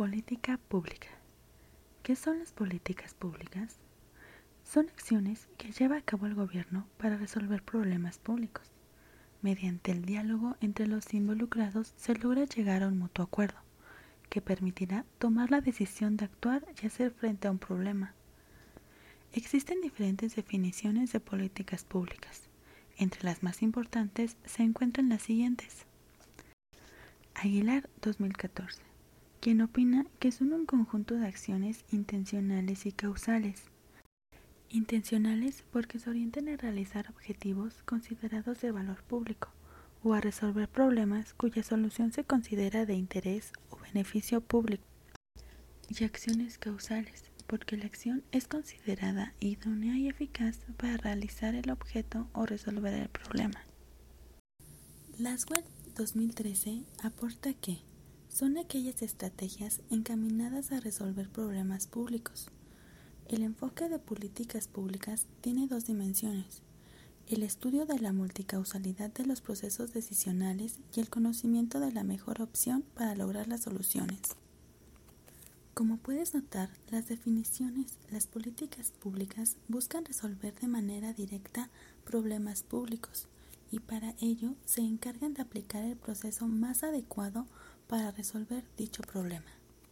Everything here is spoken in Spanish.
Política pública. ¿Qué son las políticas públicas? Son acciones que lleva a cabo el gobierno para resolver problemas públicos. Mediante el diálogo entre los involucrados se logra llegar a un mutuo acuerdo, que permitirá tomar la decisión de actuar y hacer frente a un problema. Existen diferentes definiciones de políticas públicas. Entre las más importantes se encuentran las siguientes. Aguilar 2014 quien opina que son un conjunto de acciones intencionales y causales. Intencionales porque se orientan a realizar objetivos considerados de valor público o a resolver problemas cuya solución se considera de interés o beneficio público. Y acciones causales porque la acción es considerada idónea y eficaz para realizar el objeto o resolver el problema. Laswell 2013 aporta que son aquellas estrategias encaminadas a resolver problemas públicos. El enfoque de políticas públicas tiene dos dimensiones, el estudio de la multicausalidad de los procesos decisionales y el conocimiento de la mejor opción para lograr las soluciones. Como puedes notar, las definiciones, las políticas públicas buscan resolver de manera directa problemas públicos y para ello se encargan de aplicar el proceso más adecuado para resolver dicho problema.